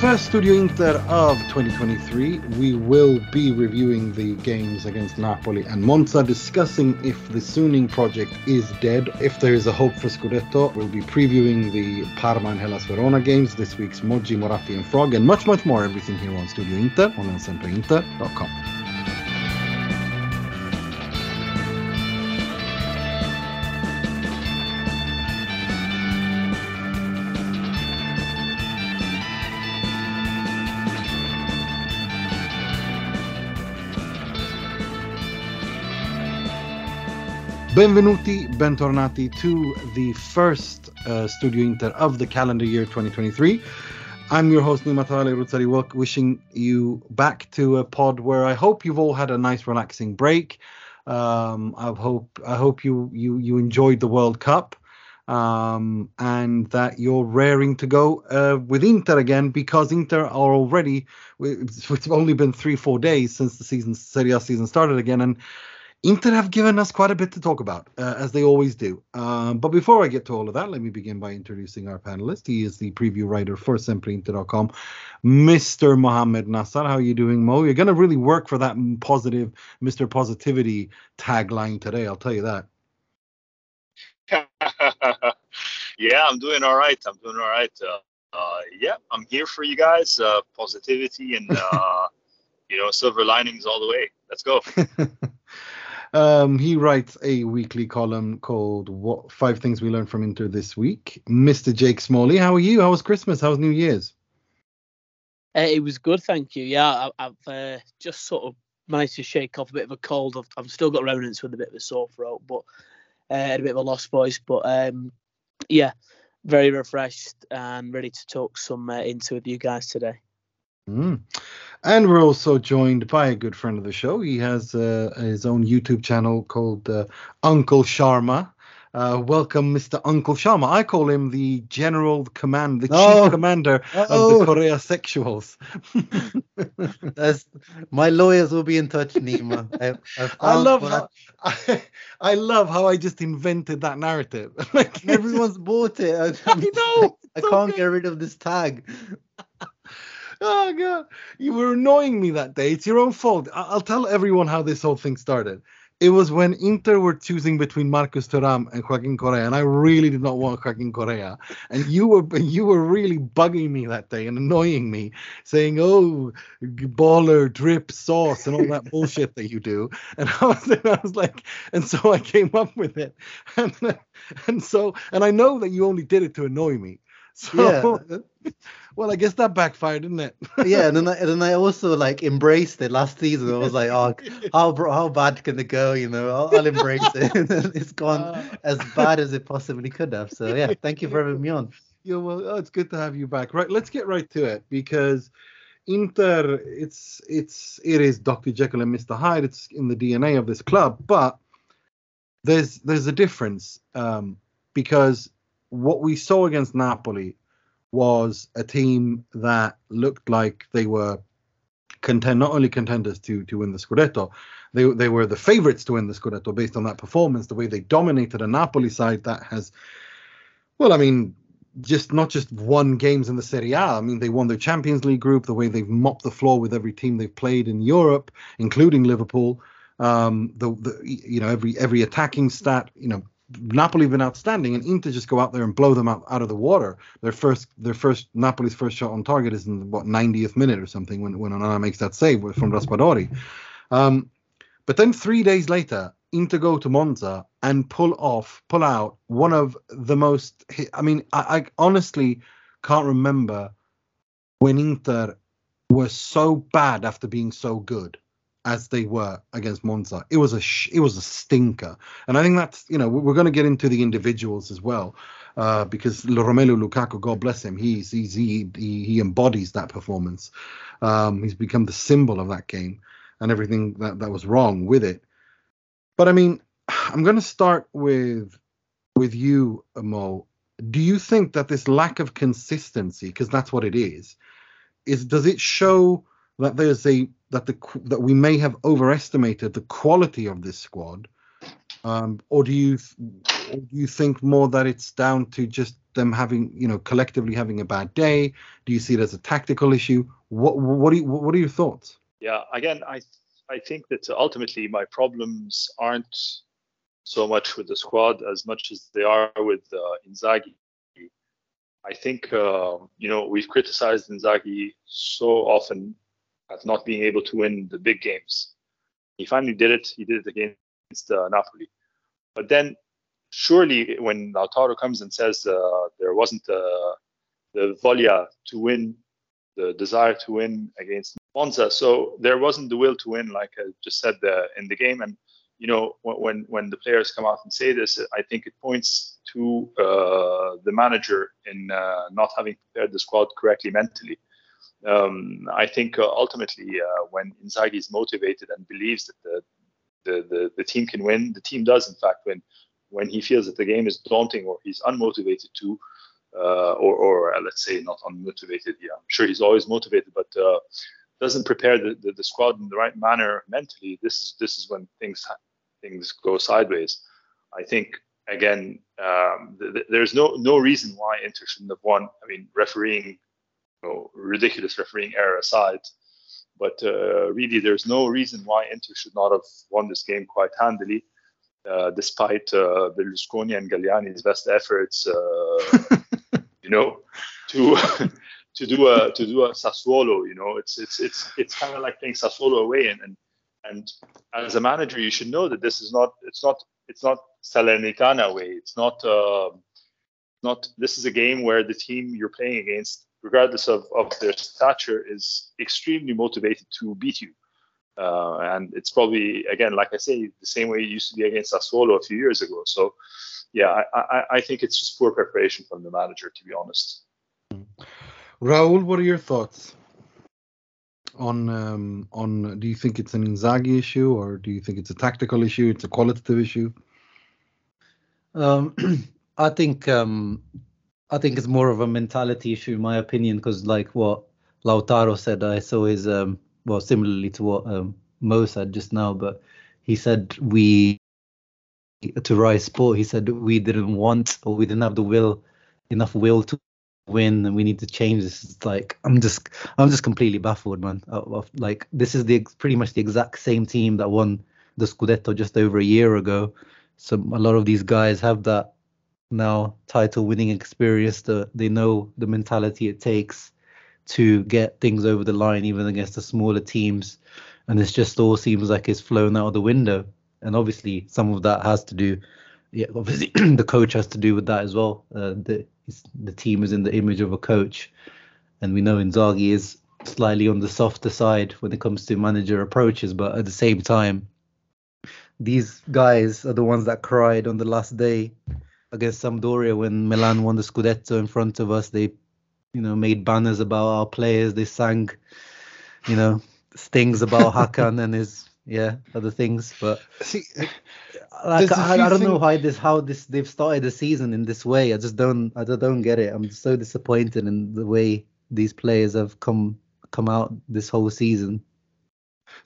first Studio Inter of 2023, we will be reviewing the games against Napoli and Monza, discussing if the Suning project is dead, if there is a hope for Scudetto. We'll be previewing the Parma and Hellas Verona games, this week's Moggi, Moratti and Frog, and much, much more. Everything here on Studio Inter on elsempreinter.com. Benvenuti, bentornati to the first uh, Studio Inter of the calendar year 2023. I'm your host Nima Tavallaey Roodsari wishing you back to a pod where I hope you've all had a nice relaxing break. Um, I hope I hope you you you enjoyed the World Cup um, and that you're raring to go uh, with Inter again because Inter are already it's only been three four days since the season Serie A season started again and Inter have given us quite a bit to talk about, uh, as they always do. Um, but before I get to all of that, let me begin by introducing our panelist. He is the preview writer for SempreInter.com, Mr. Mohammed Nassar. How are you doing, Mo? You're going to really work for that positive, Mr. Positivity tagline today, I'll tell you that. yeah, I'm doing all right. I'm doing all right. Uh, uh, yeah, I'm here for you guys. Uh, positivity and, uh, you know, silver linings all the way. Let's go. Um, he writes a weekly column called "What Five Things We Learned from Inter This Week." Mr. Jake Smalley, how are you? How was Christmas? How was New Year's? Uh, it was good, thank you. Yeah, I, have uh, just sort of managed to shake off a bit of a cold. I've, I've still got remnants with a bit of a sore throat, but uh, a bit of a lost voice. But um, yeah, very refreshed and ready to talk some uh, Inter with you guys today. Mm. And we're also joined by a good friend of the show. He has uh, his own YouTube channel called uh, Uncle Sharma. Uh, welcome, Mr. Uncle Sharma. I call him the general command, the chief oh. commander oh. of the oh. Correa sexuals. That's, my lawyers will be in touch, Nima. I, I, I love how I, I, love how I just invented that narrative. like, Everyone's bought it. I, I know. I can't get rid of this tag oh god, you were annoying me that day. It's your own fault. I- will tell everyone how this whole thing started. It was when Inter were choosing between Marcus Thuram and Joaquin Correa, and I really did not want Joaquin Correa. And you were you were really bugging me that day and annoying me, saying, "Oh, baller, drip, sauce, and all that bullshit that you do." And I was, and I was like, and so I came up with it, and and so and I know that you only did it to annoy me. So, yeah. Well, I guess that backfired, didn't it? yeah, and then I, and then I also like embraced it last season. I was like, oh, how how bad can it go? You know, I'll, I'll embrace it. it's gone uh, as bad as it possibly could have. So yeah, thank you for having me on. Yeah, well, oh, it's good to have you back. Right, let's get right to it because Inter, it's it's it is Dr. Jekyll and Mr. Hyde. It's in the DNA of this club, but there's there's a difference um, because what we saw against Napoli was a team that looked like they were contend not only contenders to to win the Scudetto, they they were the favourites to win the Scudetto based on that performance, the way they dominated a Napoli side that has, well, I mean, just not just won games in the Serie A. I mean, they won their Champions League group, the way they've mopped the floor with every team they've played in Europe, including Liverpool. Um, the, the you know every every attacking stat, you know, Napoli have been outstanding, and Inter just go out there and blow them out, out of the water. Their first, their first Napoli's first shot on target is in what 90th minute or something when when Onana makes that save from Raspadori. Um, but then three days later, Inter go to Monza and pull off, pull out one of the most. I mean, I, I honestly can't remember when Inter were so bad after being so good as they were against Monza. It was a sh- it was a stinker, and I think that's you know we're going to get into the individuals as well, uh, because Romelu Lukaku, God bless him, he's, he's he, he he embodies that performance. Um, he's become the symbol of that game and everything that that was wrong with it. But I mean, I'm going to start with with you, Mo. Do you think that this lack of consistency, because that's what it is, is does it show that there's a that the that we may have overestimated the quality of this squad, um, or do you or do you think more that it's down to just them having, you know, collectively having a bad day? Do you see it as a tactical issue? What what you, what are your thoughts? Yeah, again, I I think that ultimately my problems aren't so much with the squad as much as they are with uh, Inzaghi. I think uh, you know we've criticized Inzaghi so often as not being able to win the big games. He finally did it. He did it against uh, Napoli. But then, surely, when Lautaro comes and says uh, there wasn't uh, the voglia to win, the desire to win against Monza, so there wasn't the will to win, like I just said uh, in the game. And you know, when when the players come out and say this, I think it points to uh, the manager in uh, not having prepared the squad correctly mentally. Um, I think uh, ultimately, uh, when Inzaghi is motivated and believes that the, the, the the team can win, the team does in fact win. When he feels that the game is daunting or he's unmotivated to, uh, or, or uh, let's say not unmotivated, yeah, I'm sure he's always motivated, but doesn't prepare the, the, the, squad in the right manner mentally, this is this is when things things go sideways. I think again, um, th- th- there's no no reason why Inter shouldn't have won. I mean, refereeing, know, ridiculous refereeing error aside, but uh, really, there's no reason why Inter should not have won this game quite handily, uh, despite uh, Berlusconi and Galliani's best efforts. Uh, you know, to to do a to do a Sassuolo. You know, it's it's it's it's kind of like playing Sassuolo away and, and and as a manager, you should know that this is not it's not it's not Salernitana way. It's not uh, not this is a game where the team you're playing against, regardless of, of their stature, is extremely motivated to beat you. Uh, and it's probably again, like I say, the same way it used to be against Sassuolo a few years ago. So, yeah, I, I, I think it's just poor preparation from the manager, to be honest. Rahul, what are your thoughts? on um, on do you think it's an Inzaghi issue or do you think it's a tactical issue? It's a qualitative issue. Um, I think um, I think it's more of a mentality issue, in my opinion, because like what Lautaro said, I saw his um, well similarly to what um, Mo said just now, but he said we to Rai Sport, he said we didn't want or we didn't have the will enough will to win and we need to change this. It's like i'm just i'm just completely baffled man. Like this is the pretty much the exact same team that won the scudetto just over a year ago. So a lot of these guys have that now title winning experience that they know the mentality it takes to get things over the line even against the smaller teams. And it's just all seems like it's flown out of the window. And obviously some of that has to do yeah obviously the coach has to do with that as well. Uh, the the team is in the image of a coach, and we know Inzaghi is slightly on the softer side when it comes to manager approaches, but at the same time, these guys are the ones that cried on the last day against Sampdoria when Milan won the Scudetto in front of us. They, you know, made banners about our players. They sang, you know, stings about Hakan and his yeah other things. But see, like I, I, don't things... know why this how this they've started the season in this way. I just don't I just don't get it. I'm so disappointed in the way these players have come come out this whole season.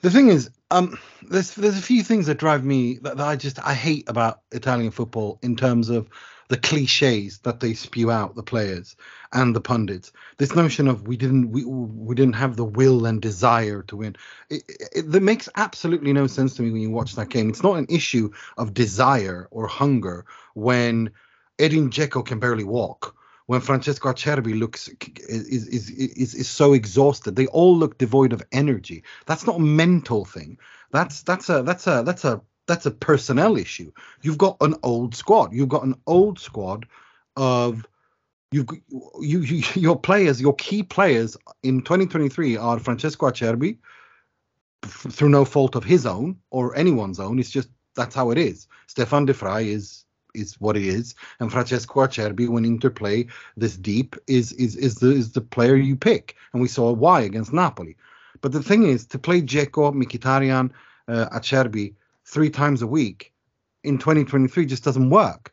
The thing is, um, there's there's a few things that drive me that, that I just I hate about Italian football in terms of the cliches that they spew out the players and the pundits. This notion of we didn't we, we didn't have the will and desire to win. It, it, it, makes absolutely no sense to me when you watch that game. It's not an issue of desire or hunger when Edin Dzeko can barely walk when Francesco Acerbi looks is, is is is so exhausted they all look devoid of energy that's not a mental thing that's that's a that's a that's a that's a personnel issue. You've got an old squad. You've got an old squad of you you, you your players, your key players in 2023 are Francesco Acerbi through no fault of his own or anyone's own. It's just that's how it is. Stefan de Vrij is is what it is, and Francesco Acerbi, when interplay this deep, is is is the is the player you pick, and we saw why against Napoli. But the thing is, to play Dzeko, Mkhitaryan, uh, Acerbi three times a week in 2023 just doesn't work.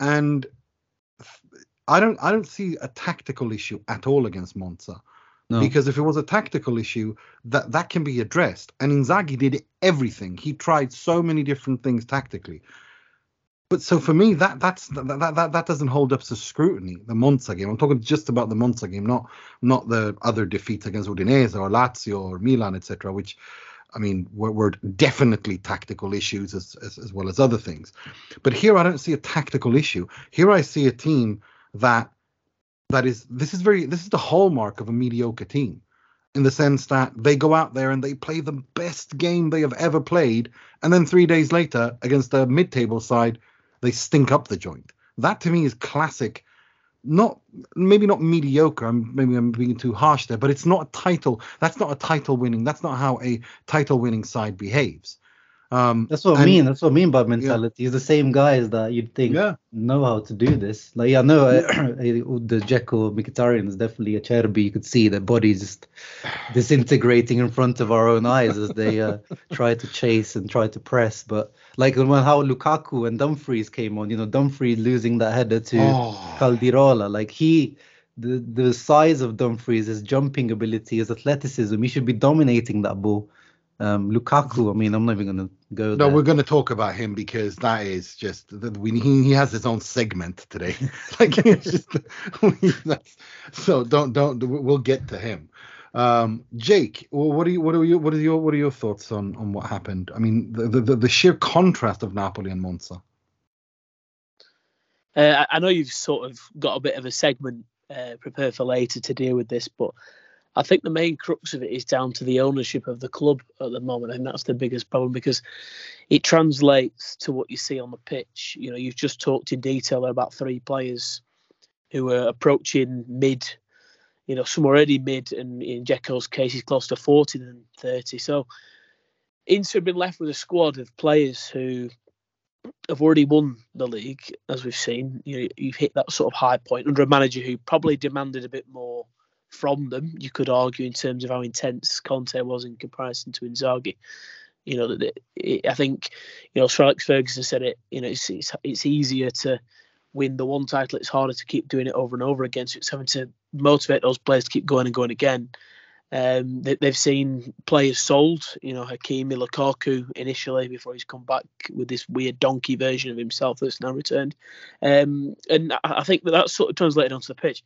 And I don't I don't see a tactical issue at all against Monza. No. Because if it was a tactical issue, that that can be addressed. And Inzaghi did everything. He tried so many different things tactically. But so for me, that that's that that that, that doesn't hold up to scrutiny. The Monza game. I'm talking just about the Monza game, not not the other defeats against Udinese or Lazio or Milan, etc. Which, I mean, were, were definitely tactical issues as, as as well as other things. But here, I don't see a tactical issue. Here, I see a team that that is this is very this is the hallmark of a mediocre team in the sense that they go out there and they play the best game they have ever played and then 3 days later against a mid-table side they stink up the joint. That to me is classic. Not maybe not mediocre. I'm maybe I'm being too harsh there, but it's not a title. That's not a title winning. That's not how a title winning side behaves. Um, That's what I mean. That's what I mean by mentality. It's the same guys that you'd think Yeah. know how to do this. Like, yeah, no, uh, the Dzeko Mkhitaryan is definitely Acerbi. You could see their bodies just disintegrating in front of our own eyes as they uh, try to chase and try to press. But like when how Lukaku and Dumfries came on, you know, Dumfries losing that header to Oh. Caldirola, like he. The, the size of Dumfries, his jumping ability, his athleticism, he should be dominating that ball. Um, Lukaku, I mean, I'm not even gonna go No, there. we're going to talk about him because that is just that we he, he has his own segment today. like it's just we, that's, so don't don't we'll get to him. Um, Jake, well, what are you what are you what are your what are your thoughts on on what happened? I mean, the the, the sheer contrast of Napoli and Monza. Uh, I I know you've sort of got a bit of a segment uh, prepared for later to deal with this, but I think the main crux of it is down to the ownership of the club at the moment, and that's the biggest problem because it translates to what you see on the pitch. You know, you've just talked in detail about three players who are approaching mid. You know, some already mid, and in Dzeko's case, he's close to 40 than 30. So, Inter have been left with a squad of players who have already won the league, as we've seen. You, you've hit that sort of high point under a manager who probably demanded a bit more from them. You could argue in terms of how intense Conte was in comparison to Inzaghi. You know that I think you know Alex Ferguson said it. You know it's, it's it's easier to win the one title. It's harder to keep doing it over and over again. So it's having to motivate those players to keep going and going again. Um, they, they've seen players sold, you know, Hakimi, Lukaku initially before he's come back with this weird donkey version of himself that's now returned. Um, and I, I think that that's sort of translated onto the pitch.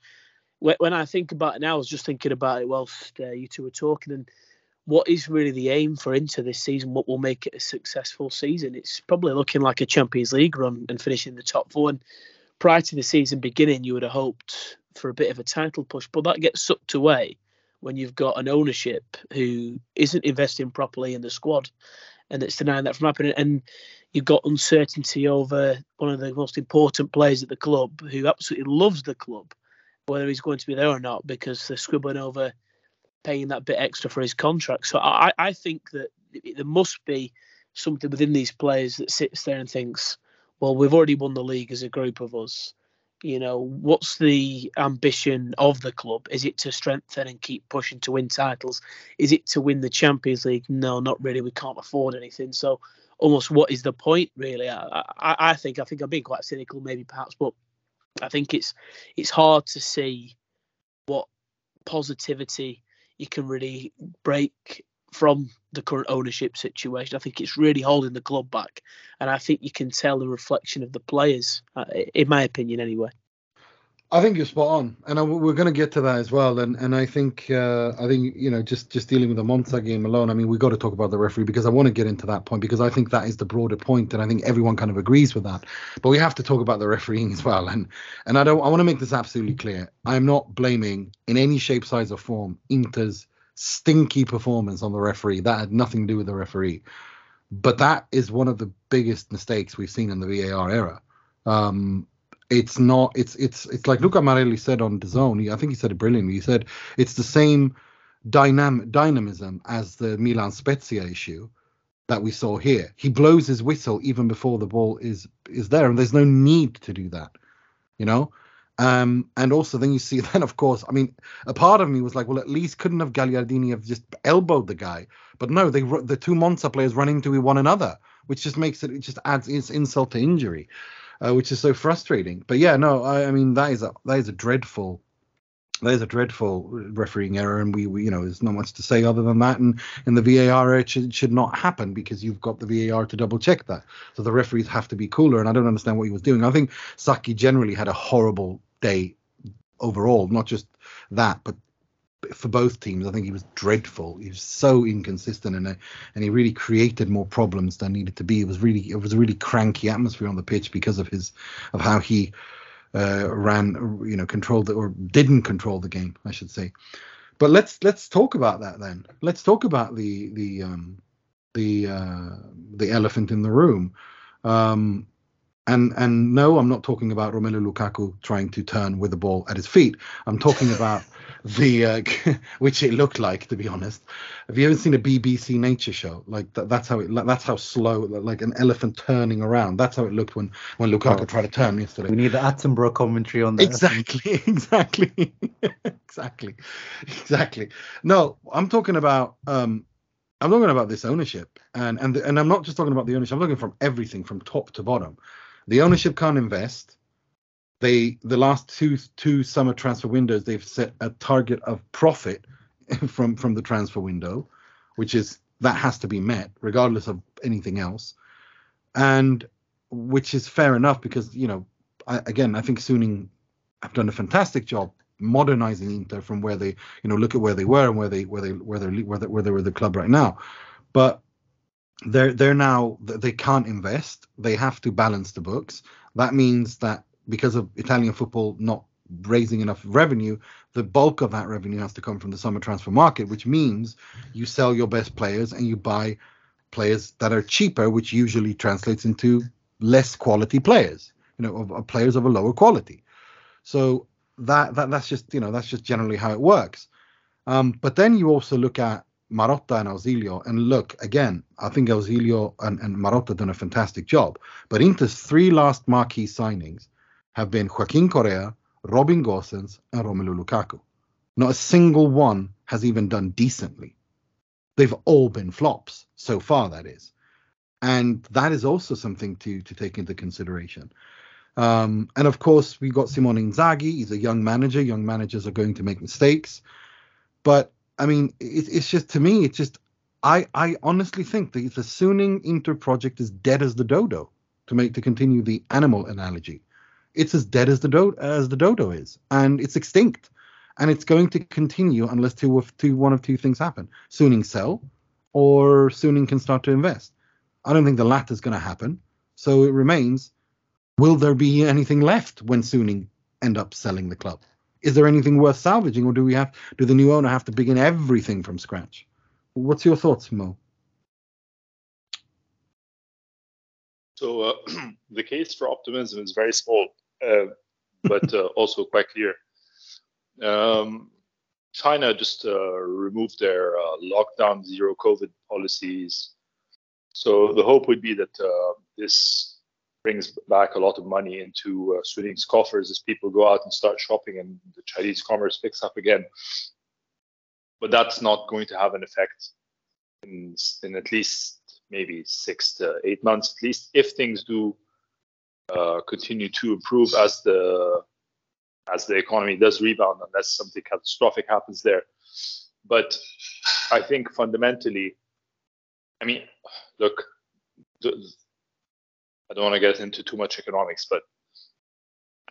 When, I think about it now, I was just thinking about it whilst uh, you two were talking, and what is really the aim for Inter this season? What will make it a successful season? It's probably looking like a Champions League run and finishing the top four. And prior to the season beginning, you would have hoped for a bit of a title push, but that gets sucked away when you've got an ownership who isn't investing properly in the squad and it's denying that from happening. And you've got uncertainty over one of the most important players at the club who absolutely loves the club, whether he's going to be there or not, because they're scribbling over paying that bit extra for his contract. So I, I think that there must be something within these players that sits there and thinks, well, we've already won the league as a group of us you know, what's the ambition of the club? Is it to strengthen and keep pushing to win titles? Is it to win the Champions League? No, not really. We can't afford anything. So, almost, what is the point, really? I, I, I think I think I'm being quite cynical, maybe perhaps, but I think it's it's hard to see what positivity you can really break from the current ownership situation. I think it's really holding the club back, and I think you can tell the reflection of the players, uh, in my opinion, anyway. I think you're spot on, and I, we're going to get to that as well. And and I think uh, I think you know just just dealing with the Monza game alone. I mean, we got to talk about the referee because I want to get into that point because I think that is the broader point, and I think everyone kind of agrees with that. But we have to talk about the refereeing as well. And and I don't I want to make this absolutely clear. I am not blaming in any shape, size, or form Inter's stinky performance on the referee. That had nothing to do with the referee. But that is one of the biggest mistakes we've seen in the VAR era. Um, it's not it's it's it's like Luca Marelli said on DAZN. He, I think he said it brilliantly. He said it's the same dynamic dynamism as the Milan Spezia issue that we saw here. He blows his whistle even before the ball is is there, and there's no need to do that. You know, um, and also then you see then of course, I mean, a part of me was like, well, at least couldn't have Gagliardini have just elbowed the guy, but no, they the two Monza players run into one another, which just makes it it just adds its insult to injury, uh, which is so frustrating. But yeah, no, I, I mean that is a that is a dreadful there's a dreadful refereeing error, and we, we, you know, there's not much to say other than that. And in the VAR, it should, should not happen because you've got the VAR to double check that. So the referees have to be cooler. And I don't understand what he was doing. I think Sacchi generally had a horrible day overall, not just that, but for both teams. I think he was dreadful. He was so inconsistent, and and he really created more problems than needed to be. It was really it was a really cranky atmosphere on the pitch because of his of how he uh, ran, you know, controlled the, or didn't control the game, I should say. But let's let's talk about that then. Let's talk about the the um, the uh, the elephant in the room. Um, and and no, I'm not talking about Romelu Lukaku trying to turn with the ball at his feet. I'm talking about the uh, which it looked like to be honest. Have you ever seen a BBC nature show? Like that, that's how it that's how slow like an elephant turning around. That's how it looked when when Lukaku oh, tried to turn yesterday. We need the Attenborough commentary on that. Exactly, exactly, exactly, exactly. No, I'm talking about um I'm talking about this ownership, and and and I'm not just talking about the ownership. I'm looking from everything from top to bottom. The ownership can't invest. They the last two two summer transfer windows they've set a target of profit from from the transfer window, which is that has to be met regardless of anything else, and which is fair enough because you know I, again I think Suning have done a fantastic job modernizing Inter from where they you know look at where they were and where they where they where they where they, where they were the club right now, but they're they're now they can't invest. They have to balance the books. That means that because of Italian football not raising enough revenue, the bulk of that revenue has to come from the summer transfer market, which means you sell your best players and you buy players that are cheaper, which usually translates into less quality players, you know, of, of players of a lower quality. So that, that that's just you know that's just generally how it works. Um, but then you also look at Marotta and Ausilio. And look, again, I think Ausilio and, and Marotta done a fantastic job. But Inter's three last marquee signings have been Joaquin Correa, Robin Gosens, and Romelu Lukaku. Not a single one has even done decently. They've all been flops so far, that is. And that is also something to, to take into consideration. Um, and of course, we got Simone Inzaghi. He's a young manager. Young managers are going to make mistakes. But I mean, it, it's just to me, it's just I I honestly think the the Suning Inter project is dead as the dodo. To make to continue the animal analogy, it's as dead as the do as the dodo is, and it's extinct, and it's going to continue unless two of two one of two things happen: Suning sell, or Suning can start to invest. I don't think the latter is going to happen. So it remains: Will there be anything left when Suning end up selling the club? Is there anything worth salvaging, or do we have do the new owner have to begin everything from scratch? What's your thoughts, Mo? So uh, the case for optimism is very small, uh, but uh, also quite clear. Um, China just uh, removed their uh, lockdown, zero COVID policies. So the hope would be that uh, this brings back a lot of money into uh, coffers as people go out and start shopping and the Chinese commerce picks up again. But that's not going to have an effect in, in at least maybe six to eight months, at least if things do uh, continue to improve as the as the economy does rebound, unless something catastrophic happens there. But I think fundamentally, I mean, look, I don't want to get into too much economics, but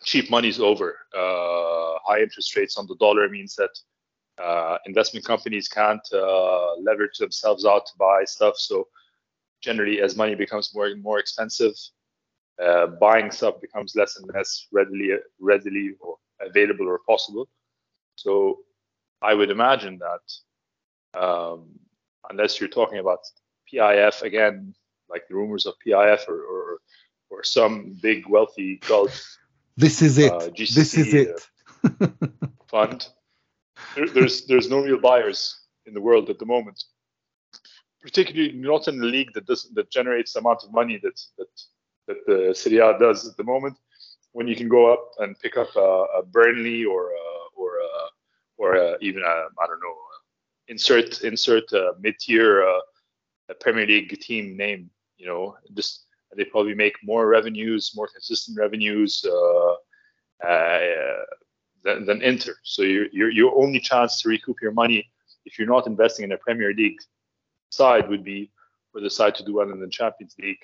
cheap money is over. Uh, high interest rates on the dollar means that uh, investment companies can't uh, leverage themselves out to buy stuff. So generally, as money becomes more and more expensive, uh, buying stuff becomes less and less readily readily or available or possible. So I would imagine that um, unless you're talking about PIF again, like the rumors of PIF or, or, or some big wealthy Gulf. This is it. Uh, GCC, this is it. uh, fund. There, there's there's no real buyers in the world at the moment, particularly not in the league that does that generates the amount of money that that that the Serie A does at the moment. When you can go up and pick up a, a Burnley or a, or a, or a, even I don't know insert insert a mid-tier uh, Premier League team name you know, just they probably make more revenues, more consistent revenues. Uh, uh, than, than Inter. So your, your only chance to recoup your money if you're not investing in a Premier League side would be for the side to do well in the Champions League.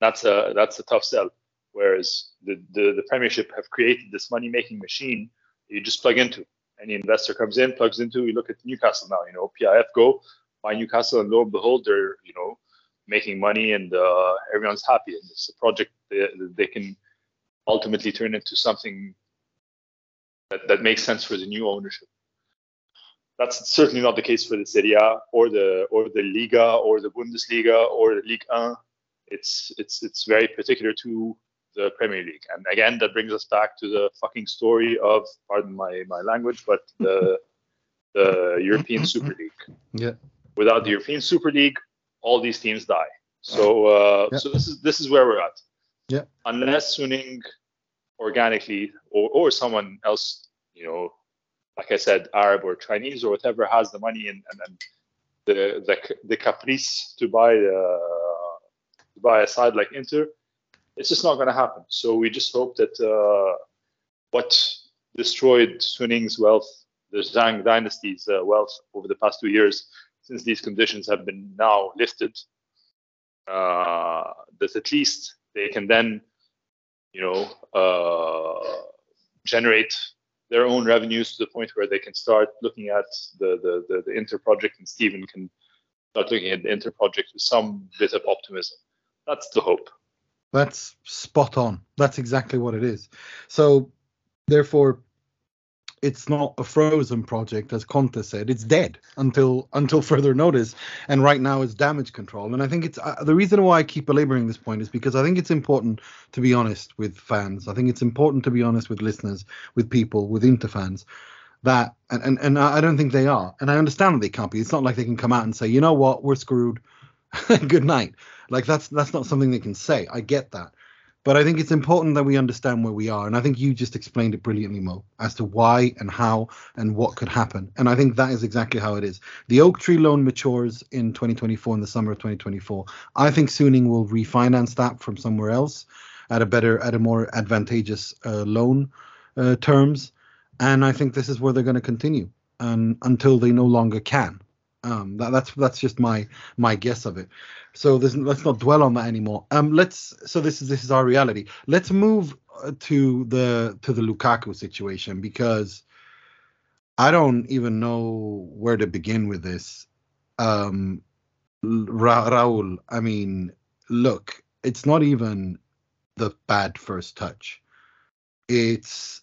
That's a that's a tough sell. Whereas the, the, the Premiership have created this money making machine you just plug into. Any investor comes in, plugs into. You look at Newcastle now. You know, PIF go buy Newcastle, and lo and behold, they're you know making money, and uh, everyone's happy. And it's a project they, they can ultimately turn into something that, that makes sense for the new ownership. That's certainly not the case for the Serie A or the or the Liga or the Bundesliga or the Ligue 1. It's it's it's very particular to the Premier League. And again, that brings us back to the fucking story of pardon my my language, but the the European Super League. Yeah. Without the European Super League, all these teams die. So uh, Yeah. so this is this is where we're at. Yeah. Unless Suning organically or, or someone else, you know, like I said, Arab or Chinese or whatever has the money and, and, and the, the the caprice to buy uh, to buy a side like Inter, it's just not going to happen. So we just hope that uh, what destroyed Suning's wealth, the Zhang dynasty's uh, wealth over the past two years, since these conditions have been now lifted, uh, that at least they can then, you know, uh, generate their own revenues to the point where they can start looking at the the, the, the Inter project, and Steven can start looking at the Inter project with some bit of optimism. That's the hope. That's spot on. That's exactly what it is. So, therefore, it's not a frozen project, as Conte said. It's dead until until further notice. And right now, it's damage control. And I think it's uh, the reason why I keep belaboring this point is because I think it's important to be honest with fans. I think it's important to be honest with listeners, with people, with Inter fans. That and, and and I don't think they are. And I understand that they can't be. It's not like they can come out and say, you know what, we're screwed. Good night. Like that's that's not something they can say. I get that. But I think it's important that we understand where we are. And I think you just explained it brilliantly, Mo, as to why and how and what could happen. And I think that is exactly how it is. The Oaktree loan matures in 2024, in the summer of 2024. I think Suning will refinance that from somewhere else at a better, at a more advantageous uh, loan uh, terms. And I think this is where they're going to continue um, until they no longer can. Um, that, that's that's just my my guess of it. So let's not dwell on that anymore. Um, let's. So this is this is our reality. Let's move uh, to the to the Lukaku situation because I don't even know where to begin with this. Um, Ra- Rahul, I mean, look, it's not even the bad first touch. It's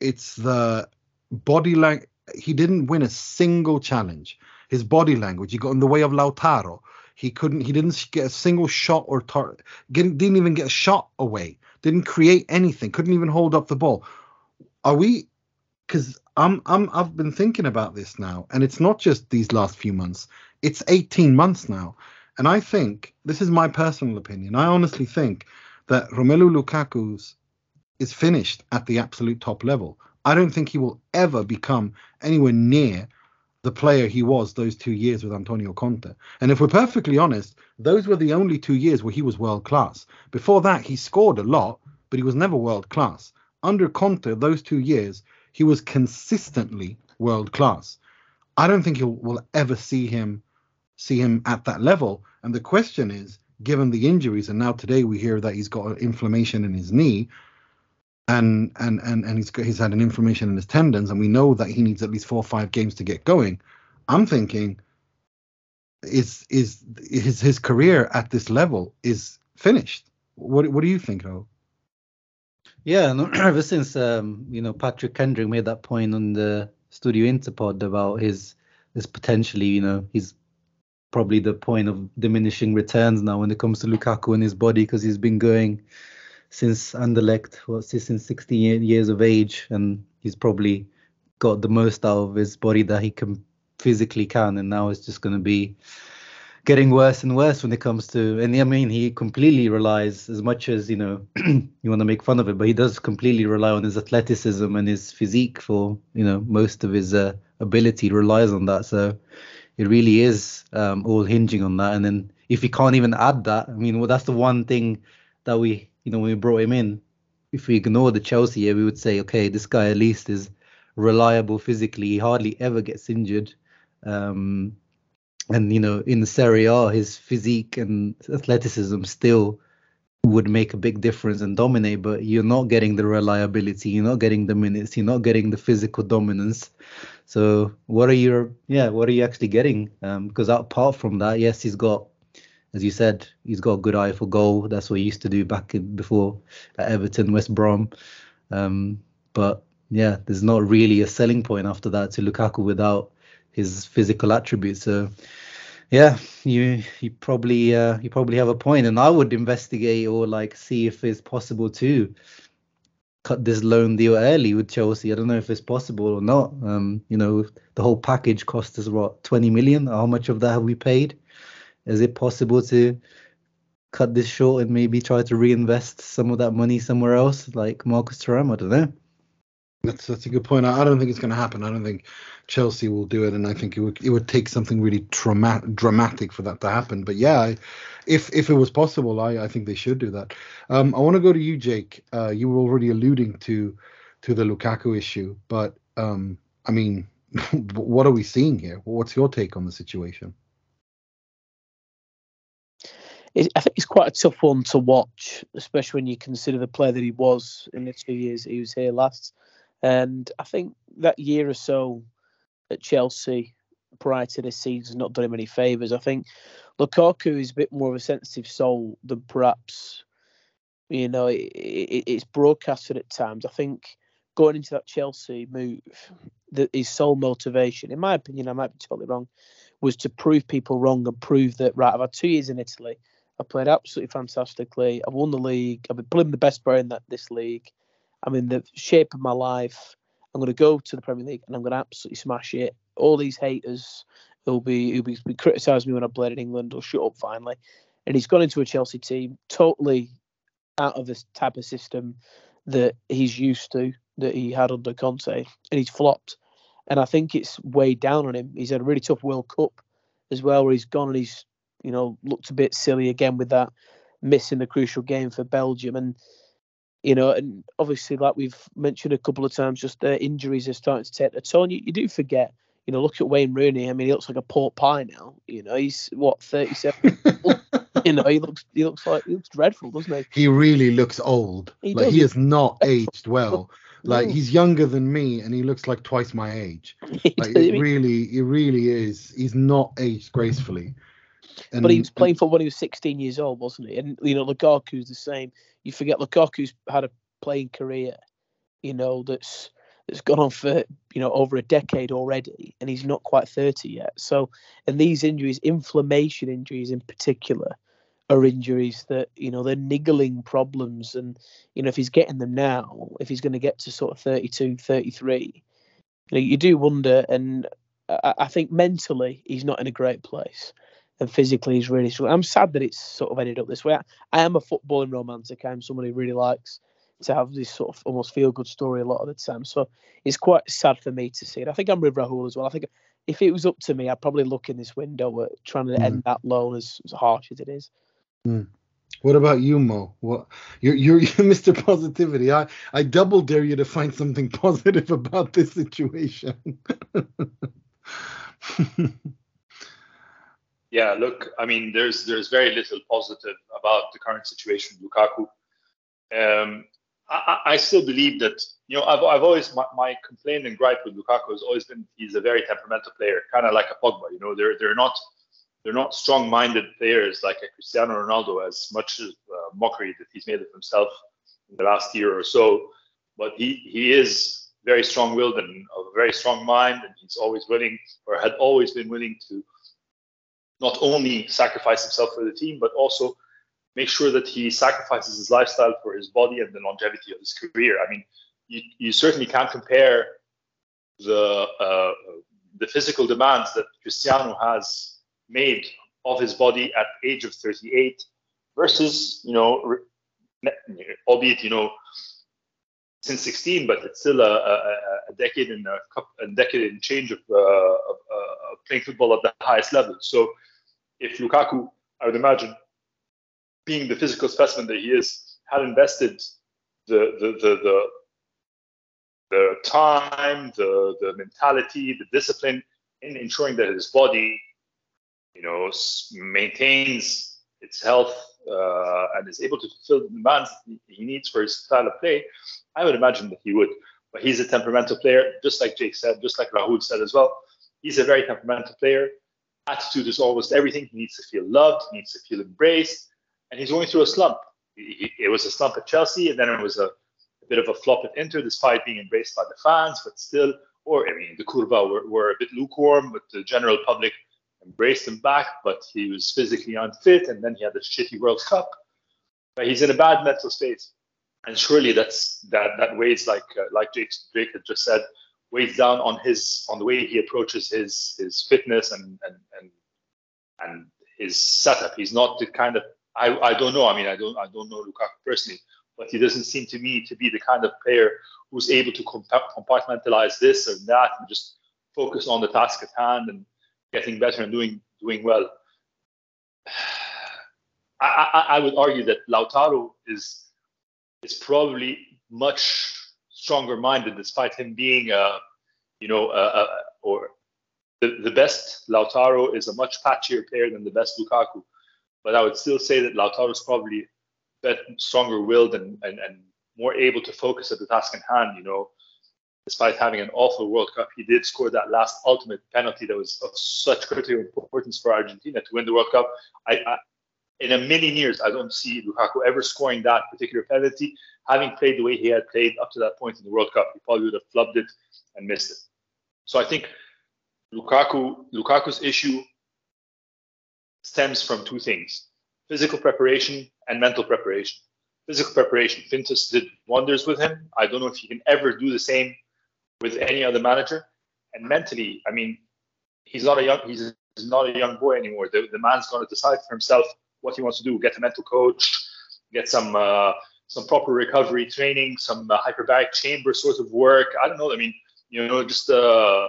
it's the body language. He didn't win a single challenge. His body language. He got in the way of Lautaro. He couldn't. He didn't get a single shot or tar- didn't even get a shot away. Didn't create anything. Couldn't even hold up the ball. Are we? Because I'm I'm I've been thinking about this now, and it's not just these last few months. It's 18 months now, and I think this is my personal opinion. I honestly think that Romelu Lukaku's is finished at the absolute top level. I don't think he will ever become anywhere near the player he was those two years with Antonio Conte. And if we're perfectly honest, those were the only two years where he was world class. Before that, he scored a lot, but he was never world class. Under Conte, those two years, he was consistently world class. I don't think you'll will ever see him see him at that level. And the question is, given the injuries, and now today we hear that he's got inflammation in his knee, and and and and he's he's had an inflammation in his tendons, and we know that he needs at least four or five games to get going. I'm thinking, is is his his career at this level is finished? What what do you think, Rahul? Yeah, no, ever since um, you know Patrick Kendrick made that point on the Studio Interpod about his his potentially, you know, he's probably the point of diminishing returns now when it comes to Lukaku and his body because he's been going since Anderlecht, what since 16 years of age, and he's probably got the most out of his body that he can physically can, and now it's just going to be getting worse and worse when it comes to and I mean he completely relies as much as you know you want to make fun of it but he does completely rely on his athleticism and his physique for you know most of his uh, ability relies on that. So it really is um, all hinging on that. And then if he can't even add that I mean well that's the one thing that we you know when we brought him in if we ignore the Chelsea here, we would say, okay, this guy at least is reliable physically. He hardly ever gets injured. Um, and you know, in the Serie A, his physique and athleticism still would make a big difference and dominate, but you're not getting the reliability, you're not getting the minutes, you're not getting the physical dominance. So what are you yeah, what are you actually getting? Um, because apart from that, yes, he's got as you said, he's got a good eye for goal. That's what he used to do back before at Everton, West Brom. Um, but yeah, there's not really a selling point after that to Lukaku without his physical attributes. So yeah, you you probably uh, you probably have a point, and I would investigate or like see if it's possible to cut this loan deal early with Chelsea. I don't know if it's possible or not. Um, you know, the whole package cost us what 20 million. How much of that have we paid? Is it possible to cut this short and maybe try to reinvest some of that money somewhere else, like Marcus Thuram? I don't know. That's that's a good point. I, I don't think it's going to happen. I don't think Chelsea will do it, and I think it would it would take something really trauma- dramatic for that to happen. But yeah, I, if if it was possible, I, I think they should do that. Um, I want to go to you, Jake. Uh, you were already alluding to to the Lukaku issue, but um, I mean, what are we seeing here? What's your take on the situation? I think it's quite a tough one to watch, especially when you consider the player that he was in the two years he was here last. And I think that year or so at Chelsea prior to this season has not done him any favours. I think Lukaku is a bit more of a sensitive soul than perhaps, you know, it, it, it's broadcasted at times. I think going into that Chelsea move, that his sole motivation, in my opinion, I might be totally wrong, was to prove people wrong and prove that, right, I've had two years in Italy. I played absolutely fantastically. I've won the league. I've been probably the best player in that this league. I'm in the shape of my life. I'm going to go to the Premier League and I'm going to absolutely smash it. All these haters who'll be who'll be, be criticising me when I played in England will shut up finally. And he's gone into a Chelsea team totally out of this type of system that he's used to, that he had under Conte, and he's flopped. And I think it's weighed down on him. He's had a really tough World Cup as well, where he's gone and he's you know, looked a bit silly again with that missing the crucial game for Belgium. And, you know, and obviously, like we've mentioned a couple of times, just the injuries are starting to take a toll. You, you do forget, you know, look at Wayne Rooney. I mean, he looks like a pork pie now. You know, he's what, 37? you know, he looks he looks like he looks dreadful, doesn't he? He really looks old. He like does. he has not aged well. Like mm. he's younger than me, and he looks like twice my age. Like it really, it really is. He's not aged gracefully. And, but he was playing for when he was 16 years old, wasn't he? And you know, Lukaku's the same. You forget Lukaku's had a playing career, you know, that's that's gone on for you know over a decade already, and he's not quite 30 yet. So, and these injuries, inflammation injuries in particular, are injuries that you know they're niggling problems, and you know if he's getting them now, if he's going to get to sort of 32, 33, you know, you do wonder. And I, I think mentally he's not in a great place and physically he's really strong. I'm sad that it's sort of ended up this way. I, I am a footballing romantic. I'm someone who really likes to have this sort of almost feel good story a lot of the time. So it's quite sad for me to see it. I think I'm with Rahul as well. I think if it was up to me, I'd probably look in this window at trying to mm. end that loan as, as harsh as it is. Mm. What about you, Mo? What you're, you're you're Mr. Positivity. I I double dare you to find something positive about this situation. Yeah, look, I mean, there's there's very little positive about the current situation with Lukaku. Um, I, I, still believe that you know I've I've always my, my complaint and gripe with Lukaku has always been he's a very temperamental player, kind of like a Pogba. You know, they're they're not they're not strong-minded players like a Cristiano Ronaldo, as much as uh, mockery that he's made of himself in the last year or so. But he he is very strong-willed and of a very strong mind, and he's always willing or had always been willing to not only sacrifice himself for the team, but also make sure that he sacrifices his lifestyle for his body and the longevity of his career. I mean, you, you certainly can't compare the uh, the physical demands that Cristiano has made of his body at age of 38 versus, you know, albeit, you know, since 16, but it's still a, a, a decade and a, a, decade and change of, uh, of, uh, playing football at the highest level. So if Lukaku, I would imagine, being the physical specimen that he is, had invested the the the the, the time, the the mentality, the discipline in ensuring that his body, you know, maintains its health uh, and is able to fulfill the demands he needs for his style of play, I would imagine that he would. But he's a temperamental player, just like Jake said, just like Rahul said as well. He's a very temperamental player. Attitude is almost everything. He needs to feel loved, he needs to feel embraced, and he's going through a slump. It was a slump at Chelsea, and then it was a, a bit of a flop at Inter, despite being embraced by the fans. But still, or I mean, the Curva were, were a bit lukewarm, but the general public embraced him back. But he was physically unfit, and then he had a shitty World Cup. But he's in a bad mental state, and surely that's that that weighs like uh, like Jake, Jake had just said weighs down on his on the way he approaches his his fitness and and and and his setup. He's not the kind of I, I don't know. I mean, I don't I don't know Lukaku personally, but he doesn't seem to me to be the kind of player who's able to compartmentalize this or that and just focus on the task at hand and getting better and doing doing well. I, I, I would argue that Lautaro is is probably much stronger minded, despite him being a you know a, a, or the, the best Lautaro is a much patchier player than the best Lukaku but I would still say that Lautaro is probably better, stronger willed and, and, and more able to focus at the task in hand. You know, despite having an awful World Cup, he did score that last ultimate penalty that was of such critical importance for Argentina to win the World Cup. I, I in a million years, I don't see Lukaku ever scoring that particular penalty. Having played the way he had played up to that point in the World Cup, he probably would have flubbed it and missed it. So I think Lukaku Lukaku's issue stems from two things physical preparation and mental preparation. Physical preparation, Pintus did wonders with him. I don't know if he can ever do the same with any other manager. And mentally, I mean, he's not a young he's not a young boy anymore. The, the man's going to decide for himself what he wants to do. Get a mental coach, get some uh, some proper recovery training, some uh, hyperbaric chamber sort of work. I don't know. I mean, you know, just uh,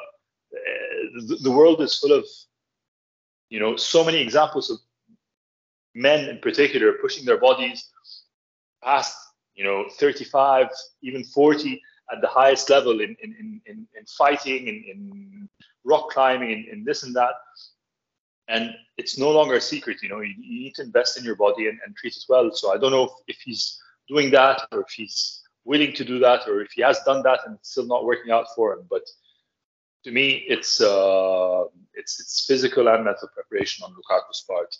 the, the world is full of you know, so many examples of men in particular pushing their bodies past, you know, 35, even 40 at the highest level in, in, in, in, in fighting, in, in rock climbing, in, in this and that. And it's no longer a secret, you know, you, you need to invest in your body and, and treat it well. So I don't know if, if he's doing that or if he's willing to do that or if he has done that and it's still not working out for him. But to me, it's uh, it's it's physical and mental preparation on Lukaku's part.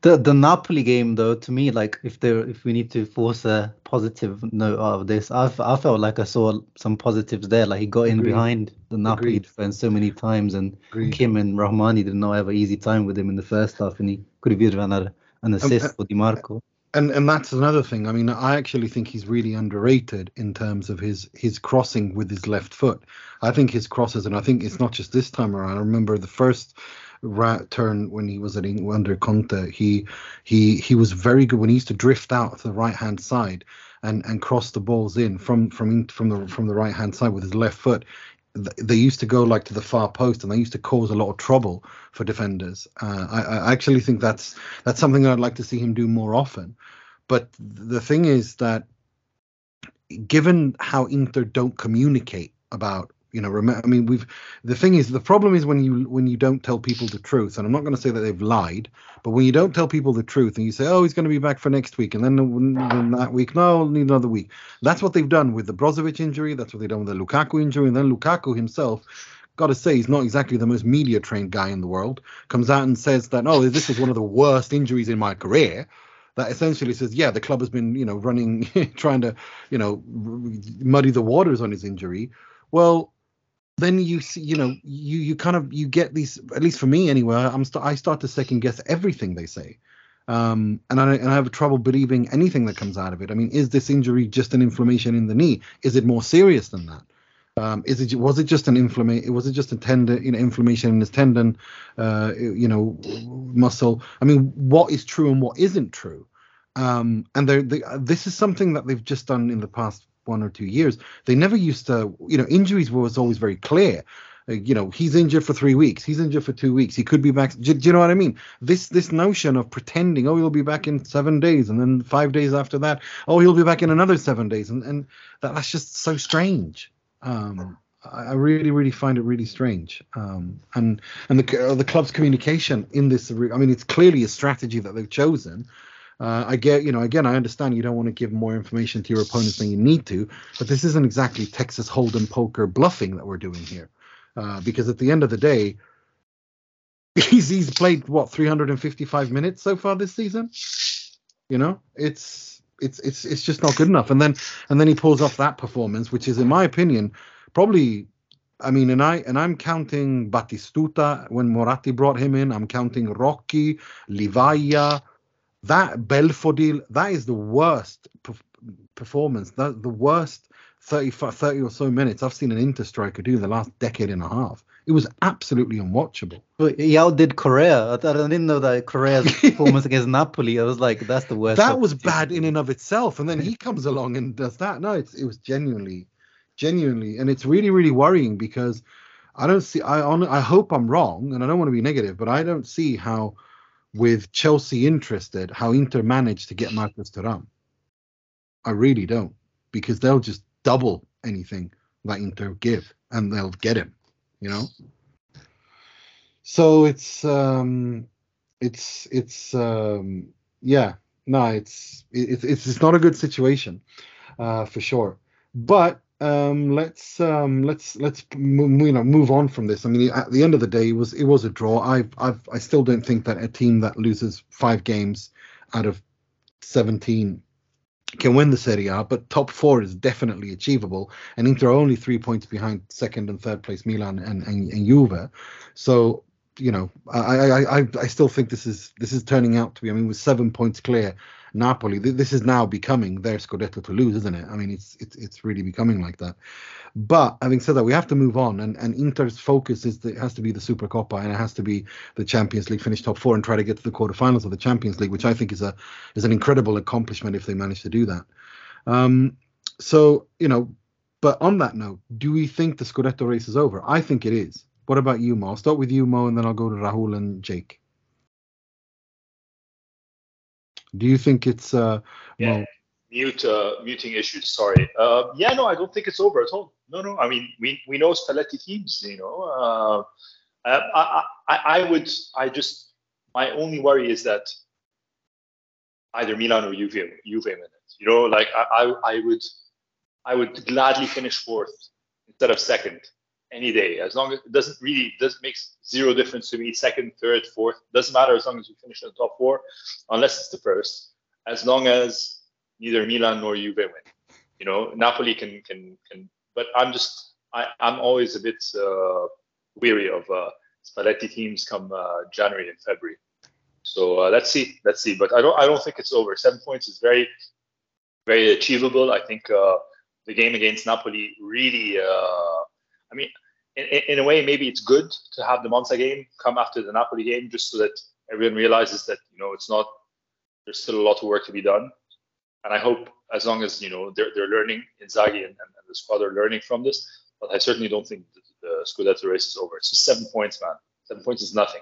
The the Napoli game though, to me, like if there if we need to force a positive note out of this, I I felt like I saw some positives there. Like he got in behind the Napoli Agreed. defense so many times, and Agreed. Kim and Rahmani did not have an easy time with him in the first half, and he could have given an, an assist um, for Di Marco and and that's another thing. I mean, I actually think he's really underrated in terms of his his crossing with his left foot. I think his crosses, and I think it's not just this time around. I remember the first rat turn when he was at under Conte. He he he was very good when he used to drift out to the right hand side and and cross the balls in from from from the from the right hand side with his left foot they used to go like to the far post and they used to cause a lot of trouble for defenders. Uh, I, I, actually think that's that's something I'd like to see him do more often. But the thing is that given how Inter don't communicate about you know remember, i mean we've the thing is the problem is when you when you don't tell people the truth and i'm not going to say that they've lied but when you don't tell people the truth and you say oh he's going to be back for next week and then, then that week no we'll need another week that's what they've done with the brozovic injury that's what they've done with the lukaku injury and then lukaku himself got to say he's not exactly the most media trained guy in the world comes out and says that oh this is one of the worst injuries in my career that essentially says, yeah, the club has been, you know, running, trying to, you know, muddy the waters on his injury. Well, then you see, you know, you you kind of you get these. At least for me, anyway, I'm st- I start to second guess everything they say, um, and I and I have trouble believing anything that comes out of it. I mean, is this injury just an inflammation in the knee? Is it more serious than that? Um, is it was it just an inflammation? Was it just a tendon, you know, inflammation in his tendon, uh, you know, muscle? I mean, what is true and what isn't true? Um, and they, this is something that they've just done in the past one or two years. They never used to, you know, injuries was always very clear. Uh, you know, he's injured for three weeks. He's injured for two weeks. He could be back. Do, do you know what I mean? This this notion of pretending, oh, he'll be back in seven days, and then five days after that, oh, he'll be back in another seven days, and and that, that's just so strange. Um, I, really, really find it really strange. Um, and and the uh, the club's communication in this, I mean, it's clearly a strategy that they've chosen. Uh, I get, you know, again, I understand you don't want to give more information to your opponents than you need to, but this isn't exactly Texas Hold'em poker bluffing that we're doing here, uh, because at the end of the day, he's he's played what 355 minutes so far this season. You know, it's it's it's it's just not good enough. And then and then he pulls off that performance, which is, in my opinion, probably I mean, and I and I'm counting Batistuta when Moratti brought him in. I'm counting Rocchi, Livaja, that Belfodil, that is the worst performance. That the worst 30, 30 or so minutes I've seen an Inter striker do in the last decade and a half. It was absolutely unwatchable. But he outdid Correa. I, didn't know that Correa's performance against Napoli. I was like, that's the worst. That was bad in and of itself. And then he comes along and does that. No, it's, it was genuinely, genuinely, and it's really, really worrying because I don't see. I on, I hope I'm wrong, and I don't want to be negative, but I don't see how with Chelsea interested, how Inter managed to get Marcus Thuram. I really don't, because they'll just double anything that Inter give, and they'll get him. You know. So it's um, it's it's um, yeah, no, it's it's it's it's not a good situation, uh, for sure. But um, let's um, let's let's you know move on from this. I mean, at the end of the day, it was it was a draw. I I've, I still don't think that a team that loses five games out of seventeen can win the Serie A, but top four is definitely achievable. And Inter are only three points behind second and third place Milan and and, and Juve. So you know, I, I I I still think this is this is turning out to be. I mean, with seven points clear Napoli. This is now becoming their Scudetto to lose, isn't it? I mean, it's it's it's really becoming like that. But having said that, we have to move on, and and Inter's focus is it has to be the Supercoppa and it has to be the Champions League, finish top four, and try to get to the quarterfinals of the Champions League, which I think is a is an incredible accomplishment if they manage to do that. Um, so you know, but on that note, do we think the Scudetto race is over? I think it is. What about you, Mo? I'll start with you, Mo, and then I'll go to Rahul and Jake. Do you think it's uh yeah, well, mute uh, muting issues? Sorry. Uh, yeah, no, I don't think it's over at all. No, no. I mean, we we know Spalletti teams. You know, uh, I, I I would I just my only worry is that either Milan or Juve Juve in it. You know, like I I, I would I would gladly finish fourth instead of second any day. As long as it doesn't really does makes zero difference to me second third fourth doesn't matter as long as we finish in the top four unless it's the first. As long as neither milan nor juve win. You know napoli can can can but i'm just I, i'm always a bit uh, weary of uh, spalletti teams come uh, january and february. So uh, let's see let's see but i don't i don't think it's over. Seven points is very very achievable. I think uh, the game against napoli really uh, I mean, in, in, a way, maybe it's good to have the Monza game come after the Napoli game, just so that everyone realizes that you know it's not. There's still a lot of work to be done, and I hope as long as you know they're they're learning, Inzaghi and, and, and the squad are learning from this. But I certainly don't think the, the Scudetto race is over. It's just seven points, man. Seven points is nothing.